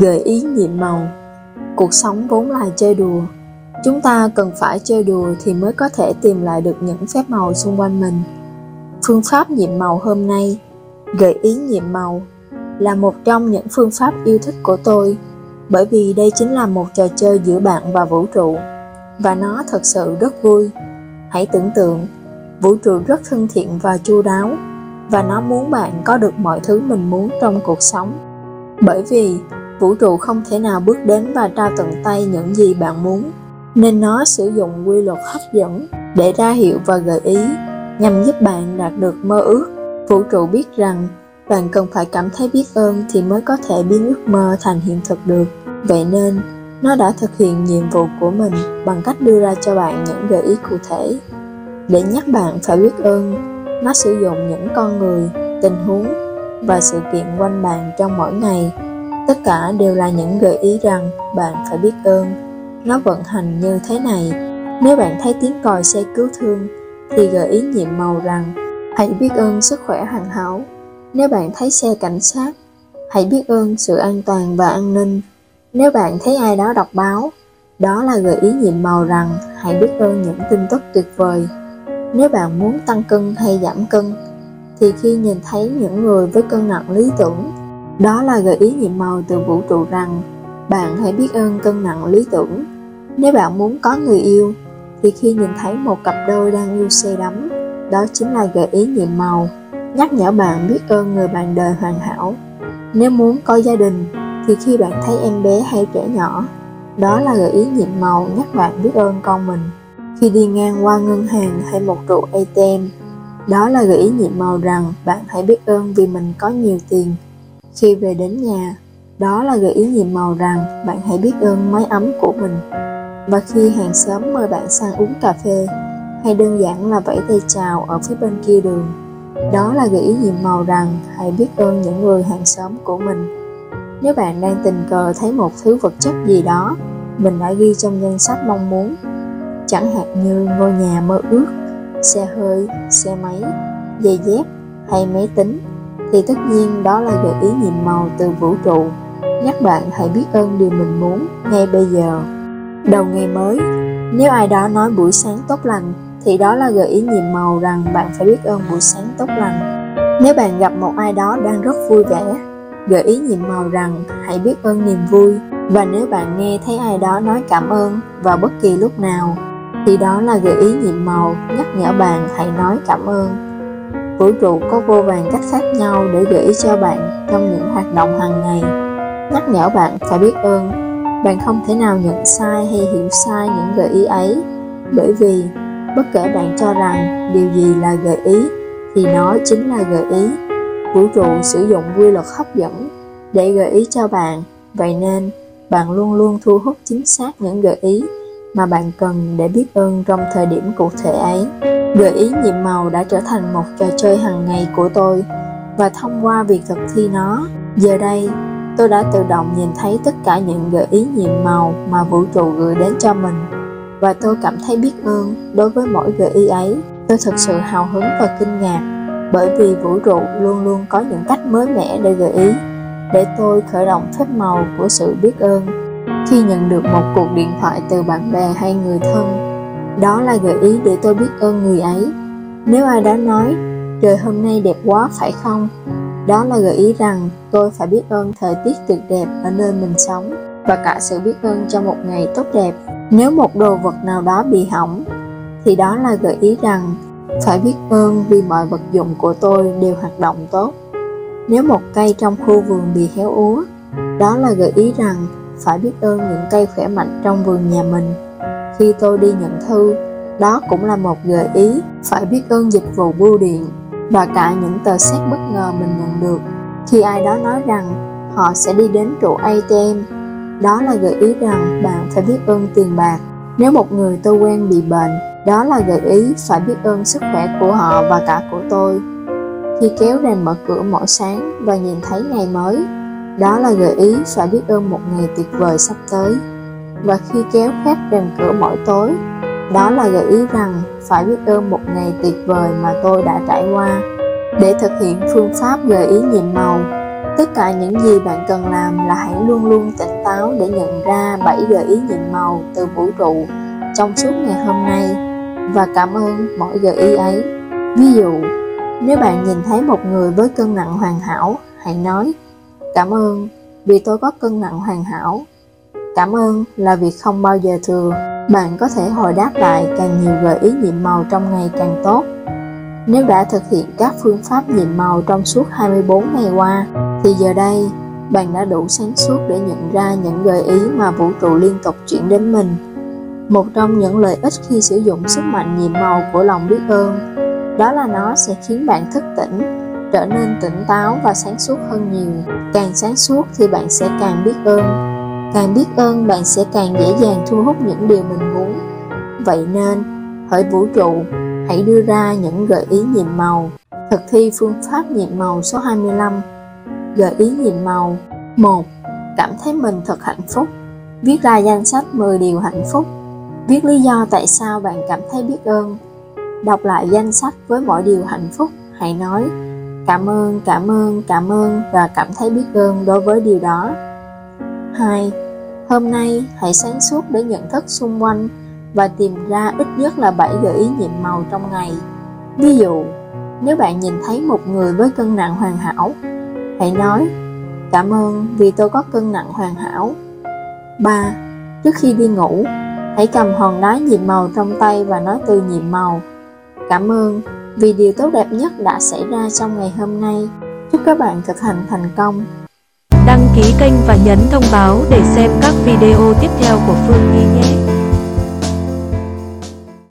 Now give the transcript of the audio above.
Gợi ý nhiệm màu. Cuộc sống vốn là chơi đùa. Chúng ta cần phải chơi đùa thì mới có thể tìm lại được những phép màu xung quanh mình. Phương pháp nhiệm màu hôm nay, Gợi ý nhiệm màu, là một trong những phương pháp yêu thích của tôi, bởi vì đây chính là một trò chơi giữa bạn và vũ trụ, và nó thật sự rất vui. Hãy tưởng tượng, vũ trụ rất thân thiện và chu đáo, và nó muốn bạn có được mọi thứ mình muốn trong cuộc sống. Bởi vì vũ trụ không thể nào bước đến và trao tận tay những gì bạn muốn, nên nó sử dụng quy luật hấp dẫn để ra hiệu và gợi ý, nhằm giúp bạn đạt được mơ ước. Vũ trụ biết rằng bạn cần phải cảm thấy biết ơn thì mới có thể biến ước mơ thành hiện thực được. Vậy nên, nó đã thực hiện nhiệm vụ của mình bằng cách đưa ra cho bạn những gợi ý cụ thể. Để nhắc bạn phải biết ơn, nó sử dụng những con người, tình huống và sự kiện quanh bạn trong mỗi ngày tất cả đều là những gợi ý rằng bạn phải biết ơn. Nó vận hành như thế này. Nếu bạn thấy tiếng còi xe cứu thương, thì gợi ý nhiệm màu rằng hãy biết ơn sức khỏe hoàn hảo. Nếu bạn thấy xe cảnh sát, hãy biết ơn sự an toàn và an ninh. Nếu bạn thấy ai đó đọc báo, đó là gợi ý nhiệm màu rằng hãy biết ơn những tin tức tuyệt vời. Nếu bạn muốn tăng cân hay giảm cân, thì khi nhìn thấy những người với cân nặng lý tưởng đó là gợi ý nhiệm màu từ vũ trụ rằng, bạn hãy biết ơn cân nặng lý tưởng. Nếu bạn muốn có người yêu, thì khi nhìn thấy một cặp đôi đang yêu say đắm, đó chính là gợi ý nhiệm màu. Nhắc nhở bạn biết ơn người bạn đời hoàn hảo. Nếu muốn có gia đình, thì khi bạn thấy em bé hay trẻ nhỏ, đó là gợi ý nhiệm màu nhắc bạn biết ơn con mình. Khi đi ngang qua ngân hàng hay một trụ ATM đó là gợi ý nhiệm màu rằng bạn hãy biết ơn vì mình có nhiều tiền khi về đến nhà, đó là gợi ý nhiệm màu rằng bạn hãy biết ơn mái ấm của mình. Và khi hàng xóm mời bạn sang uống cà phê, hay đơn giản là vẫy tay chào ở phía bên kia đường, đó là gợi ý nhiệm màu rằng hãy biết ơn những người hàng xóm của mình. Nếu bạn đang tình cờ thấy một thứ vật chất gì đó mình đã ghi trong danh sách mong muốn, chẳng hạn như ngôi nhà mơ ước, xe hơi, xe máy, giày dép hay máy tính thì tất nhiên đó là gợi ý nhiệm màu từ vũ trụ. Nhắc bạn hãy biết ơn điều mình muốn ngay bây giờ. Đầu ngày mới, nếu ai đó nói buổi sáng tốt lành, thì đó là gợi ý nhiệm màu rằng bạn phải biết ơn buổi sáng tốt lành. Nếu bạn gặp một ai đó đang rất vui vẻ, gợi ý nhiệm màu rằng hãy biết ơn niềm vui. Và nếu bạn nghe thấy ai đó nói cảm ơn vào bất kỳ lúc nào, thì đó là gợi ý nhiệm màu nhắc nhở bạn hãy nói cảm ơn vũ trụ có vô vàng cách khác nhau để gợi ý cho bạn trong những hoạt động hàng ngày. Nhắc nhở bạn phải biết ơn. Bạn không thể nào nhận sai hay hiểu sai những gợi ý ấy, bởi vì bất kể bạn cho rằng điều gì là gợi ý, thì nó chính là gợi ý. Vũ trụ sử dụng quy luật hấp dẫn để gợi ý cho bạn, vậy nên bạn luôn luôn thu hút chính xác những gợi ý mà bạn cần để biết ơn trong thời điểm cụ thể ấy gợi ý nhiệm màu đã trở thành một trò chơi hàng ngày của tôi và thông qua việc thực thi nó, giờ đây tôi đã tự động nhìn thấy tất cả những gợi ý nhiệm màu mà vũ trụ gửi đến cho mình và tôi cảm thấy biết ơn đối với mỗi gợi ý ấy. Tôi thực sự hào hứng và kinh ngạc bởi vì vũ trụ luôn luôn có những cách mới mẻ để gợi ý, để tôi khởi động phép màu của sự biết ơn khi nhận được một cuộc điện thoại từ bạn bè hay người thân đó là gợi ý để tôi biết ơn người ấy. Nếu ai đó nói, trời hôm nay đẹp quá, phải không? Đó là gợi ý rằng tôi phải biết ơn thời tiết tuyệt đẹp ở nơi mình sống và cả sự biết ơn cho một ngày tốt đẹp. Nếu một đồ vật nào đó bị hỏng, thì đó là gợi ý rằng phải biết ơn vì mọi vật dụng của tôi đều hoạt động tốt. Nếu một cây trong khu vườn bị héo úa, đó là gợi ý rằng phải biết ơn những cây khỏe mạnh trong vườn nhà mình khi tôi đi nhận thư. Đó cũng là một gợi ý, phải biết ơn dịch vụ bưu điện. Và cả những tờ xét bất ngờ mình nhận được. Khi ai đó nói rằng họ sẽ đi đến trụ ATM đó là gợi ý rằng bạn phải biết ơn tiền bạc. Nếu một người tôi quen bị bệnh, đó là gợi ý phải biết ơn sức khỏe của họ và cả của tôi. Khi kéo rèm mở cửa mỗi sáng và nhìn thấy ngày mới, đó là gợi ý phải biết ơn một ngày tuyệt vời sắp tới và khi kéo khép rèm cửa mỗi tối đó là gợi ý rằng phải biết ơn một ngày tuyệt vời mà tôi đã trải qua để thực hiện phương pháp gợi ý nhiệm màu Tất cả những gì bạn cần làm là hãy luôn luôn tỉnh táo để nhận ra bảy gợi ý nhiệm màu từ vũ trụ trong suốt ngày hôm nay và cảm ơn mỗi gợi ý ấy. Ví dụ, nếu bạn nhìn thấy một người với cân nặng hoàn hảo, hãy nói Cảm ơn vì tôi có cân nặng hoàn hảo. Cảm ơn là việc không bao giờ thừa. Bạn có thể hồi đáp lại càng nhiều gợi ý nhiệm màu trong ngày càng tốt. Nếu đã thực hiện các phương pháp nhiệm màu trong suốt 24 ngày qua, thì giờ đây bạn đã đủ sáng suốt để nhận ra những gợi ý mà vũ trụ liên tục chuyển đến mình. Một trong những lợi ích khi sử dụng sức mạnh nhiệm màu của lòng biết ơn, đó là nó sẽ khiến bạn thức tỉnh, trở nên tỉnh táo và sáng suốt hơn nhiều. Càng sáng suốt thì bạn sẽ càng biết ơn. Càng biết ơn bạn sẽ càng dễ dàng thu hút những điều mình muốn. Vậy nên, hỡi vũ trụ, hãy đưa ra những gợi ý nhiệm màu. Thực thi phương pháp nhiệm màu số 25 Gợi ý nhiệm màu 1. Cảm thấy mình thật hạnh phúc Viết ra danh sách 10 điều hạnh phúc Viết lý do tại sao bạn cảm thấy biết ơn Đọc lại danh sách với mỗi điều hạnh phúc Hãy nói Cảm ơn, cảm ơn, cảm ơn và cảm thấy biết ơn đối với điều đó 2. Hôm nay hãy sáng suốt để nhận thức xung quanh và tìm ra ít nhất là 7 gợi ý nhiệm màu trong ngày. Ví dụ, nếu bạn nhìn thấy một người với cân nặng hoàn hảo, hãy nói Cảm ơn vì tôi có cân nặng hoàn hảo. 3. Trước khi đi ngủ, hãy cầm hòn đá nhiệm màu trong tay và nói từ nhiệm màu. Cảm ơn vì điều tốt đẹp nhất đã xảy ra trong ngày hôm nay. Chúc các bạn thực hành thành công. Đăng ký kênh và nhấn thông báo để xem các video tiếp theo của Phương Nhi nhé.